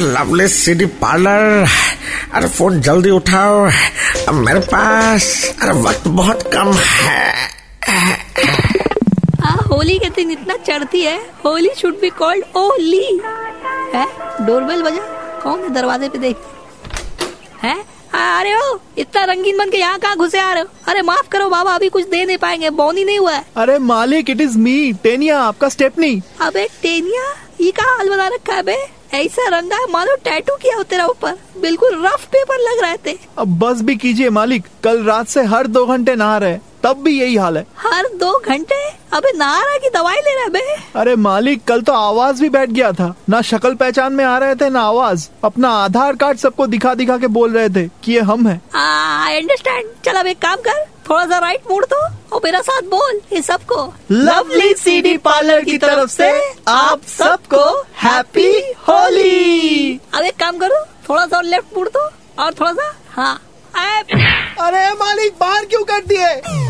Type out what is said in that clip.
Lovely city parlour अरे phone जल्दी उठाओ। अब मेरे पास, अरे वक्त बहुत कम है। हाँ होली के दिन इतना चढ़ती है। होली शुड बी कॉल्ड ओली है? डोरबेल बजा। कौन है दरवाजे पे देख है? अरे ओ इतना रंगीन बन के यहाँ कहाँ घुसे आ रहे हो? अरे माफ़ करो बाबा अभी कुछ दे नहीं पाएँगे बोनी नहीं हुआ है। अरे मालिक इट इज़ मी टेनिया आपका स्टेपनी अबे टेनिया ये कहा हाल बना रखा है बे? ऐसा रंगा है मानो टैटू किया हो तेरा ऊपर। बिल्कुल रफ पेपर लग रहे थे। अब बस भी कीजिए मालिक कल रात से हर दो घंटे नहा रहे तब भी यही हाल है। हर दो घंटे? अबे नारा की दवाई ले रहा है बे। अरे मालिक कल तो आवाज़ भी बैठ गया था। ना शक्ल पहचान में आ रहे थे ना आवाज़। अपना आधार कार्ड सबको दिखा दिखा के बोल रहे थे कि ये हम हैं। आई अंडरस्टैंड चल अब एक काम कर। थोड़ा सा राइट मोड़ दो और मेरा साथ बोल ये सबको। लवली सीडी पार्लर की तरफ़ से आप सबको हैप्पी होली अब एक काम करो थोड़ा सा लेफ़्ट मुड़ दो और थोड़ा सा हाँ। अरे मालिक बाहर क्यों कर दिए